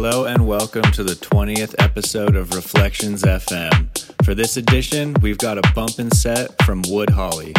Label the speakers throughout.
Speaker 1: Hello and welcome to the 20th episode of Reflections FM. For this edition, we've got a bumpin' set from Wood Holly.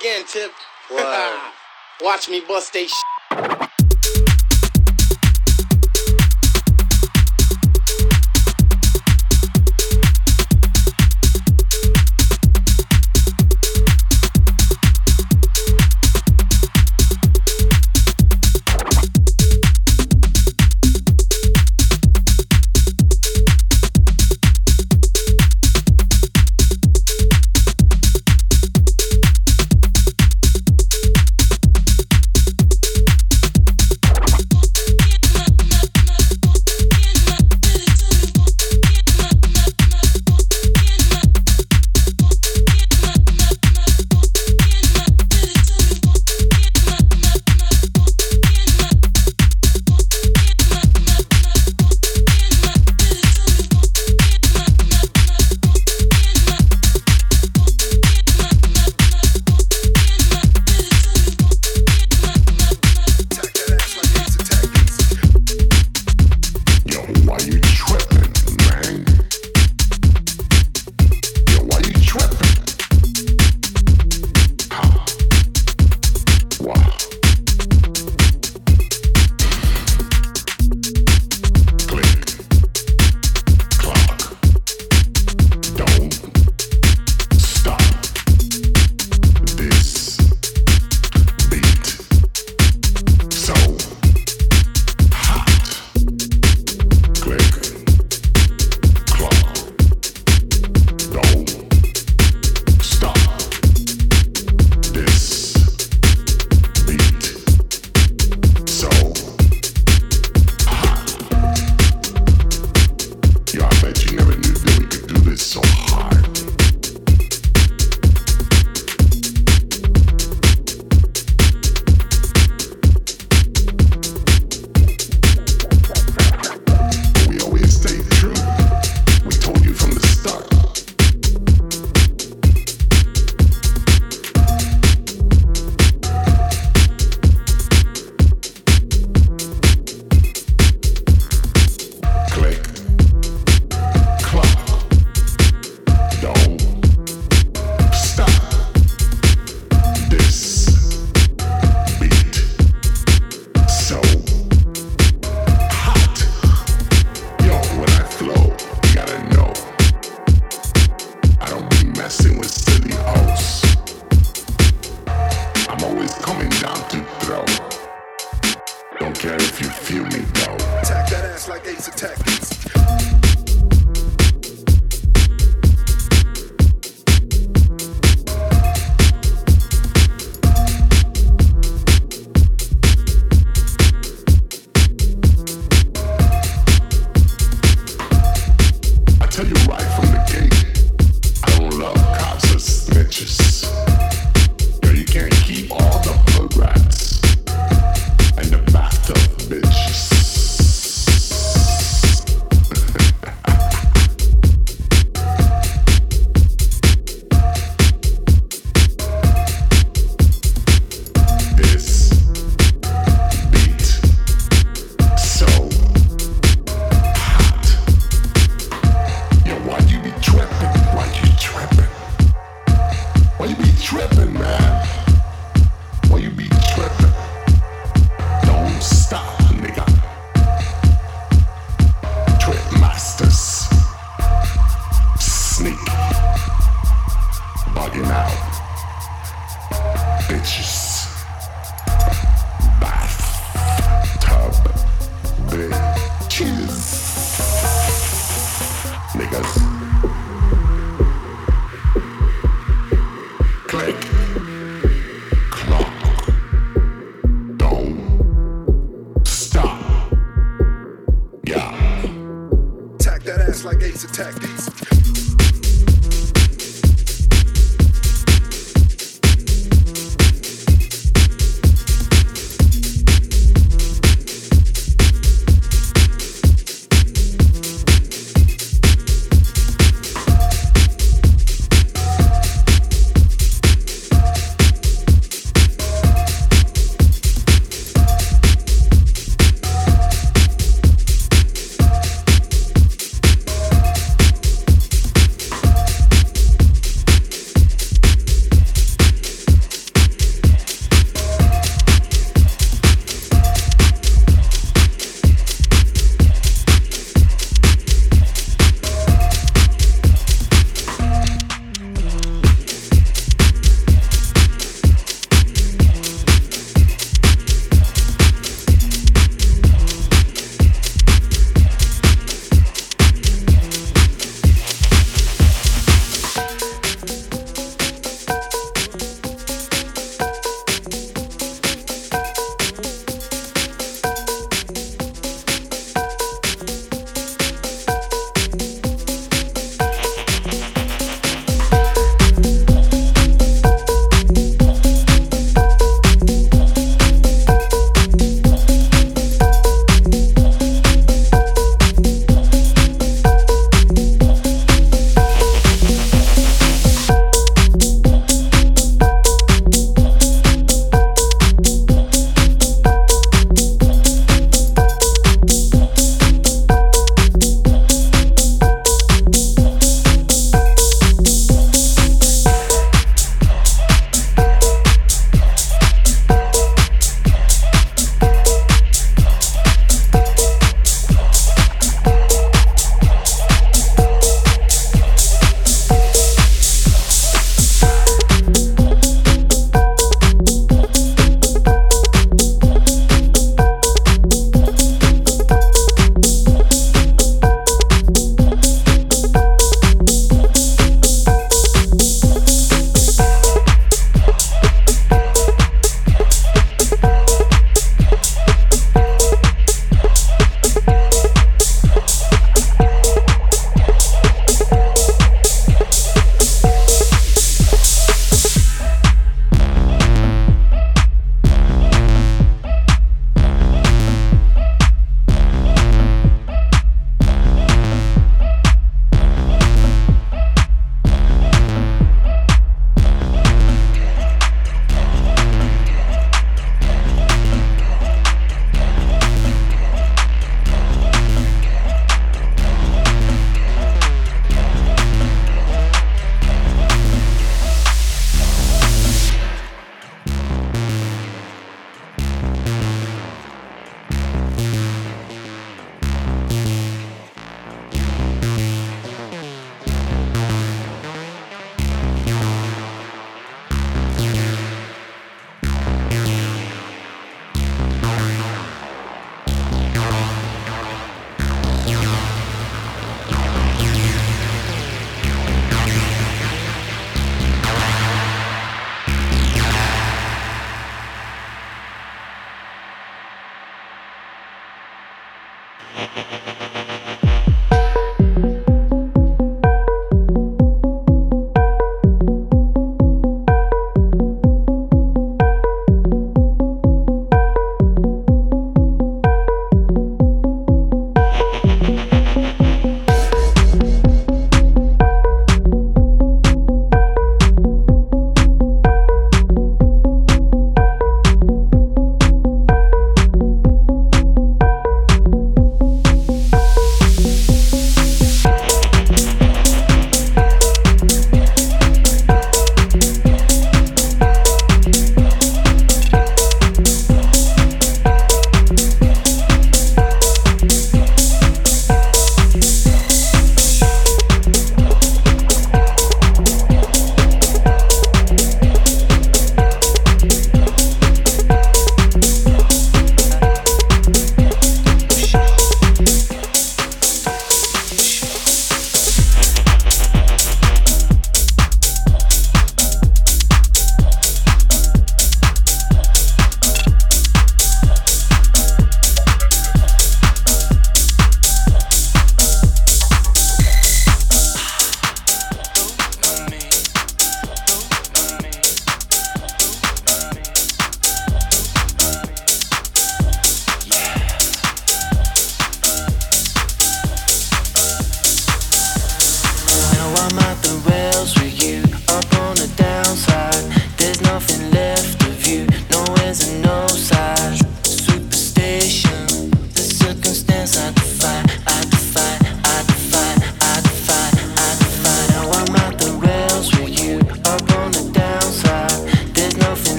Speaker 2: Again, Tip. Watch me bust they sh-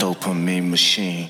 Speaker 3: Dopamine machine.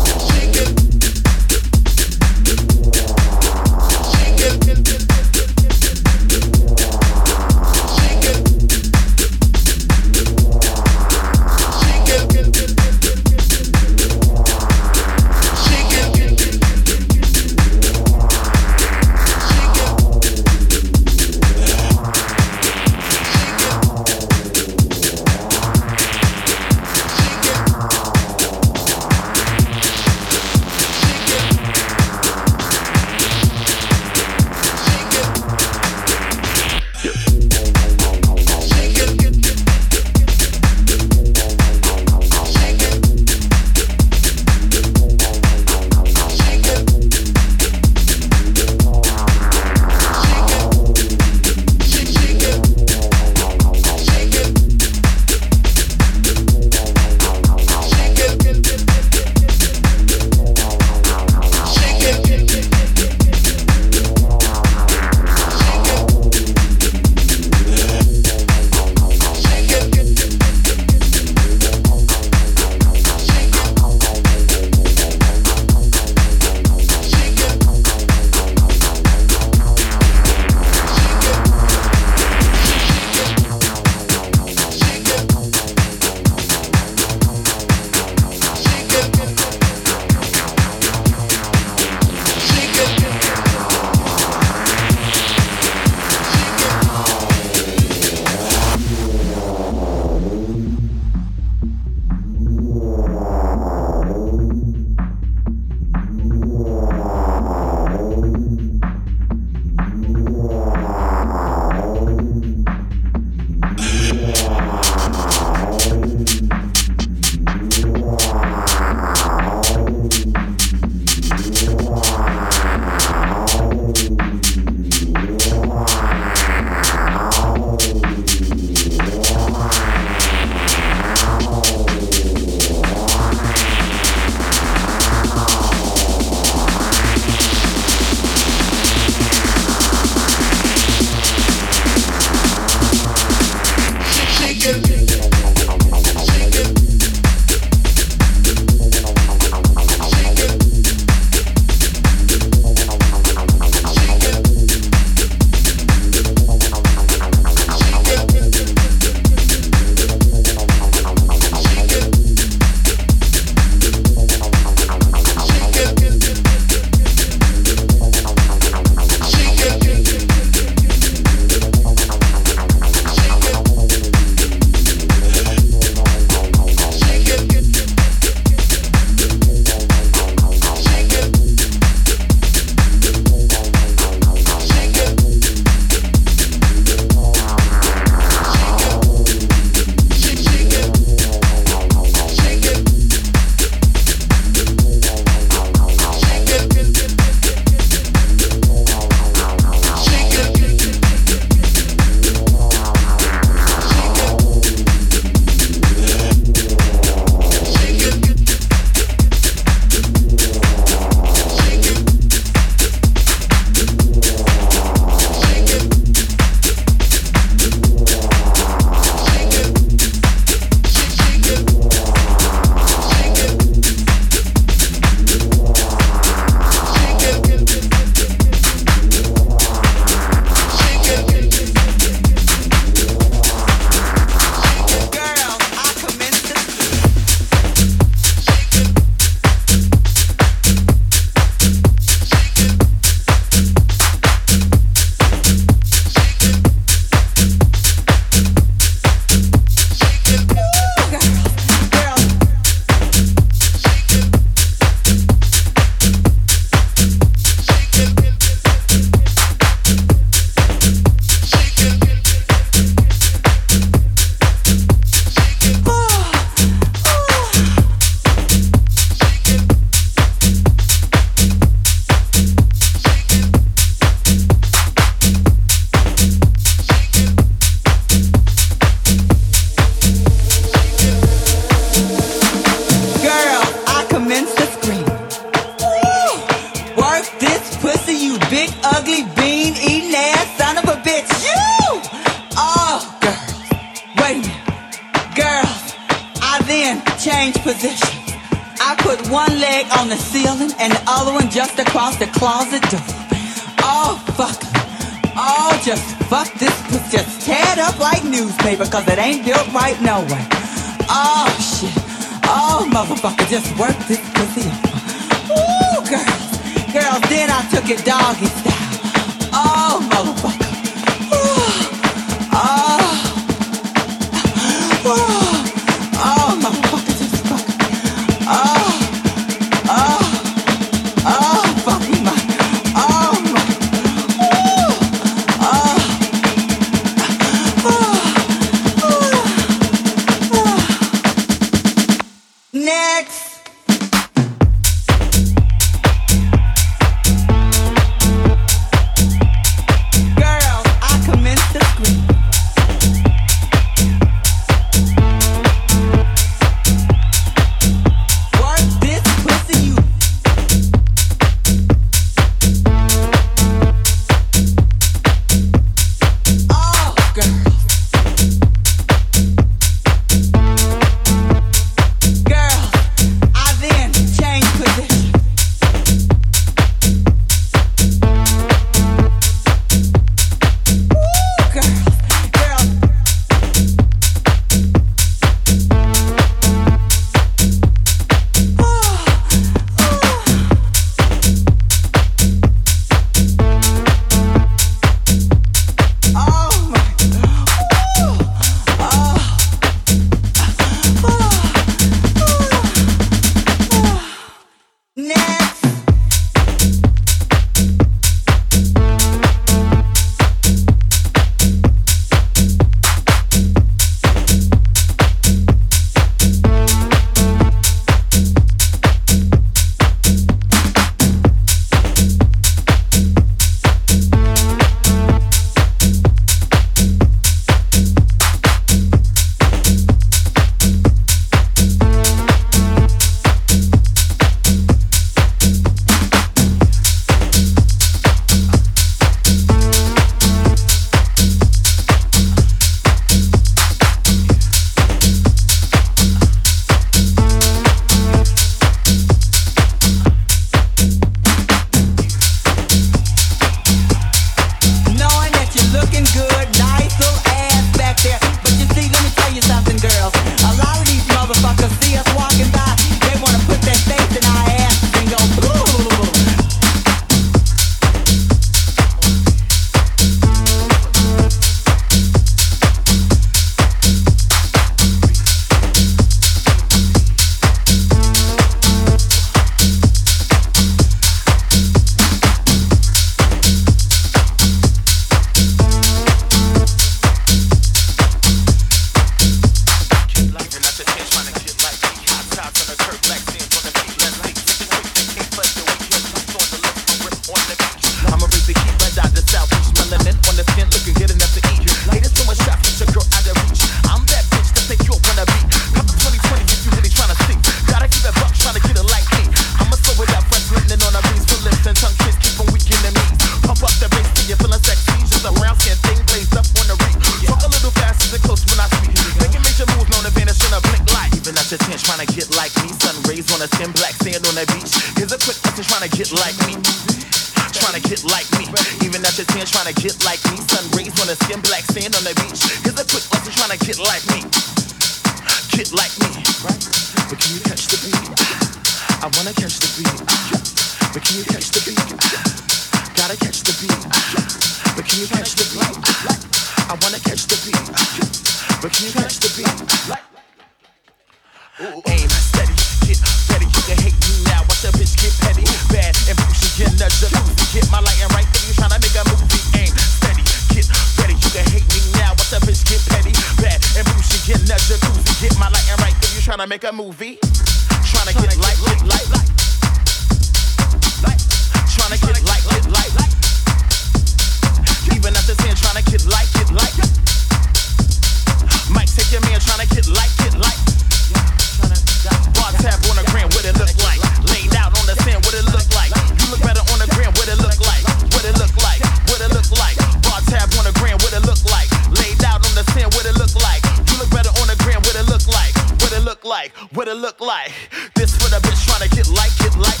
Speaker 4: Look like? What it look like? This what a bitch tryna get like, get like.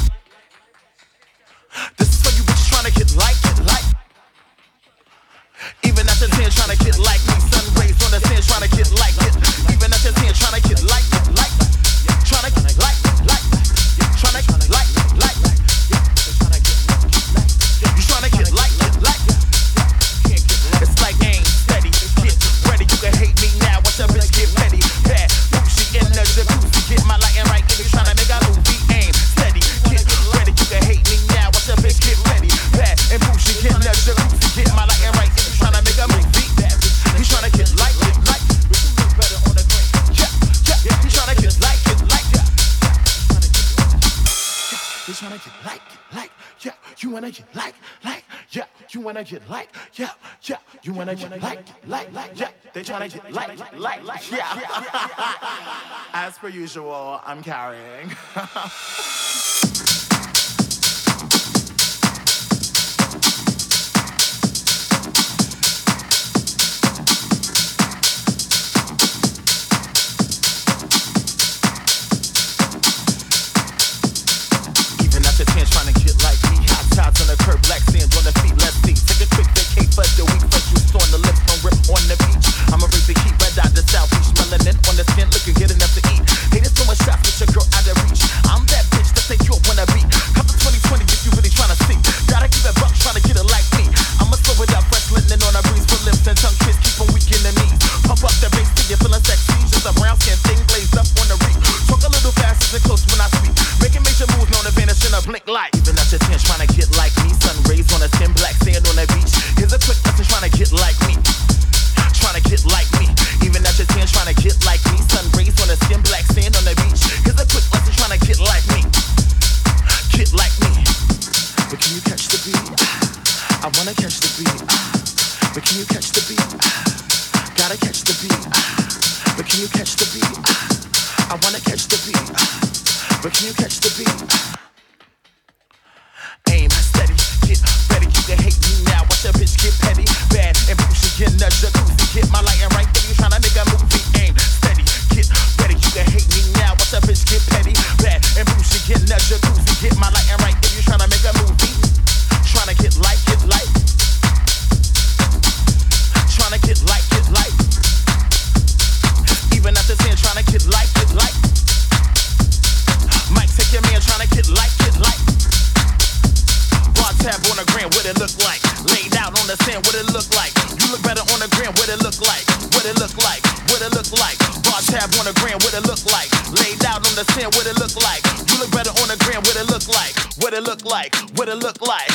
Speaker 4: This is what you bitches tryna get like, get like. Even at the 10 tryna get like me. Sun rays on the 10 tryna get like it. Even at the 10 tryna get like, get like. Tryna get like, like. Tryna get wanna get like, like. Yeah, you wanna get like, yeah, yeah. You wanna get like, like, like. Yeah, they tryna get like, like, like. Yeah. As per usual, I'm carrying. Even after 10 trying to tops on the curb, black sand on the feet. Let's see. Take a quick vacate for the week. Fresh juice on the lips, on rip on the beach. I'ma raise the heat, red the south beach. Melanin on the skin, looking good enough to eat. Haters throwing shots, get your girl out of reach. I'm that bitch that think you wanna be. Come to 2020 if you really tryna see. Gotta keep it buck, tryna get it like me. I'ma slow it up, fresh linen on a breeze. Put lips and tongue kiss, keep weak in the knees. Pump up the bass till you're feeling sexy. Just a brown skin thing glazed up on the reek. Talk a little fast and close when I speak. Making major moves, known to vanish in a blink light. But can you catch the beat? Aim steady, get ready. You can hate me now. Watch a bitch get petty, bad and bougie in the jacuzzi. Get my lighting right if you tryna make a movie. Aim steady, get ready. You can hate me now. Watch a bitch get petty, bad and bougie in the jacuzzi. Look like? What it look like? Bar tab on the gram, what it look like? Laid out on the sand, what it look like? You look better on the gram, what it look like? What it look like? What it look like?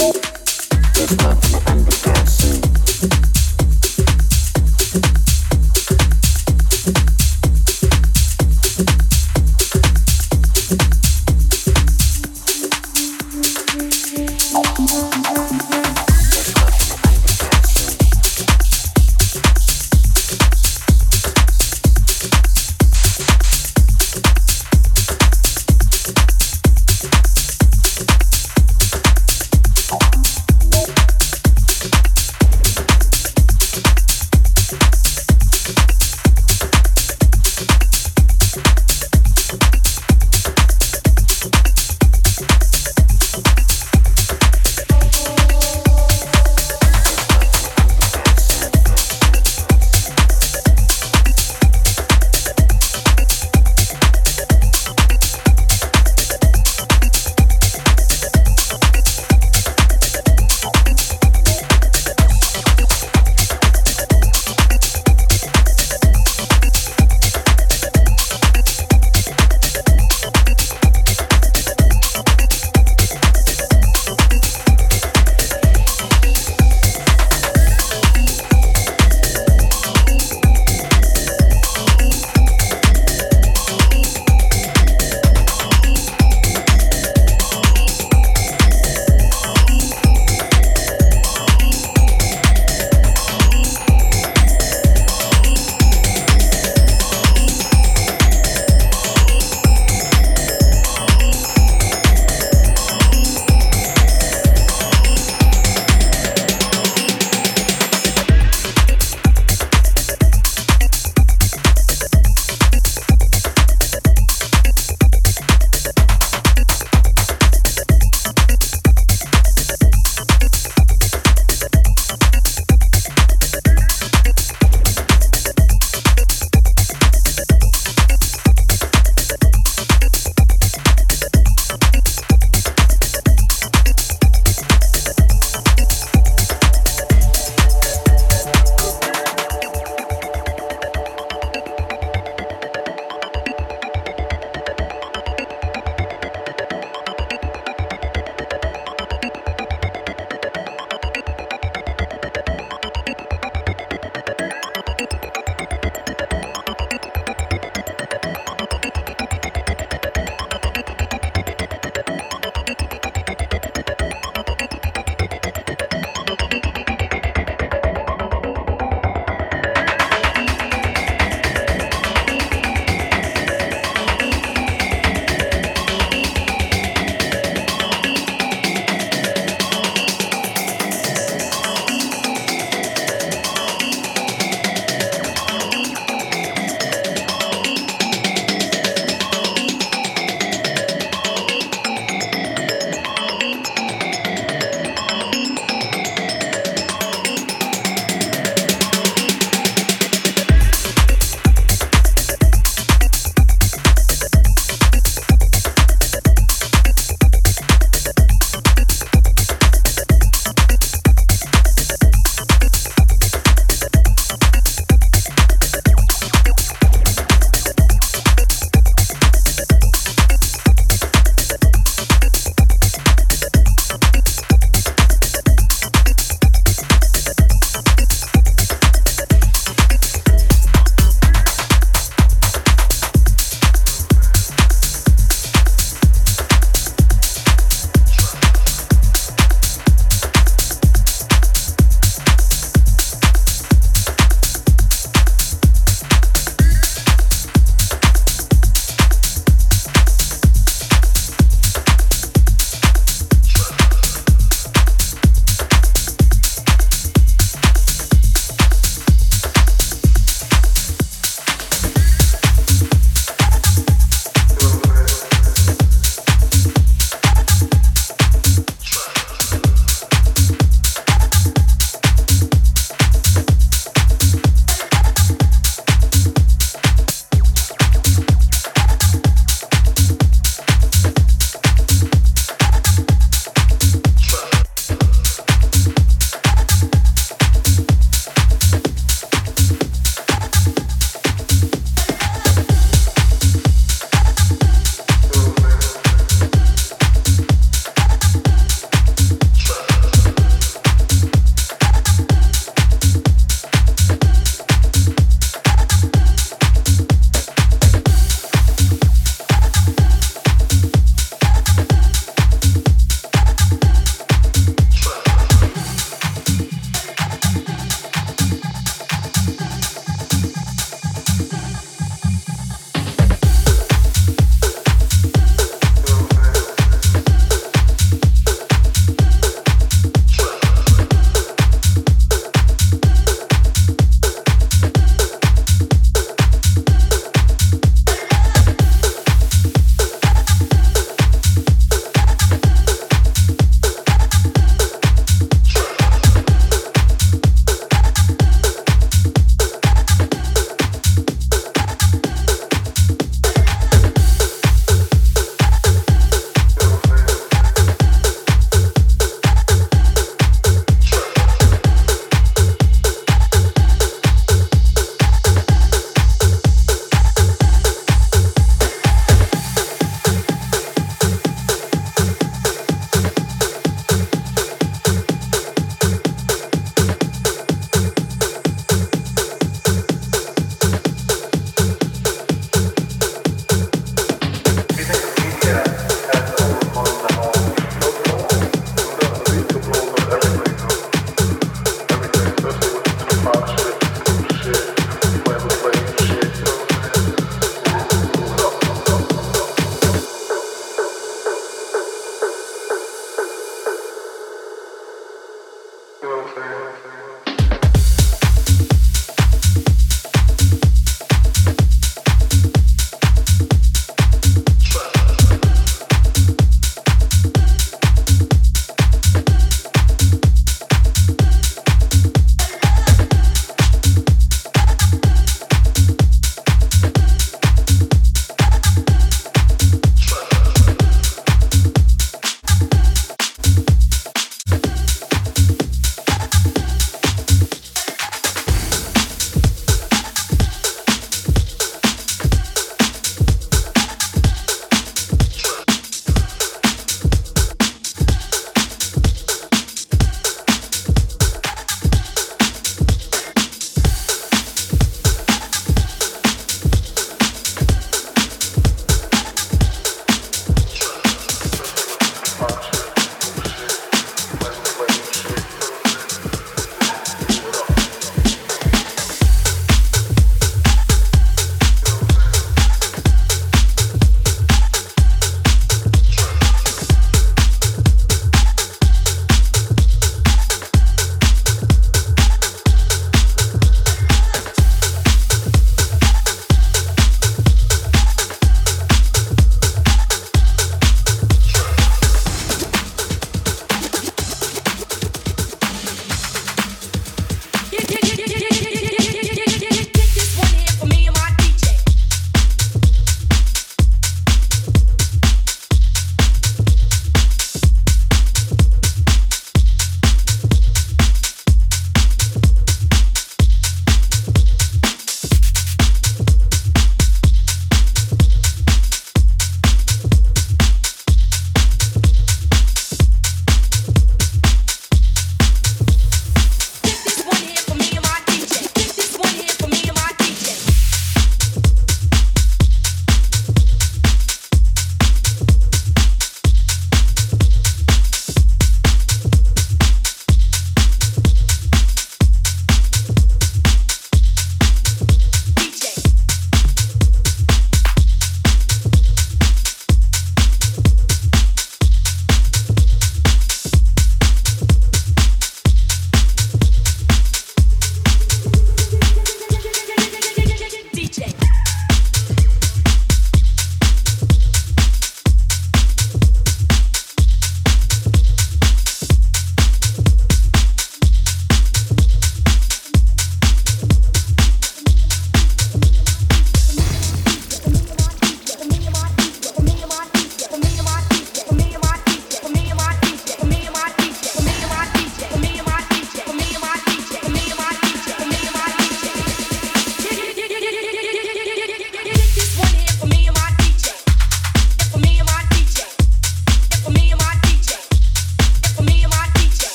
Speaker 4: It's love,
Speaker 5: understand.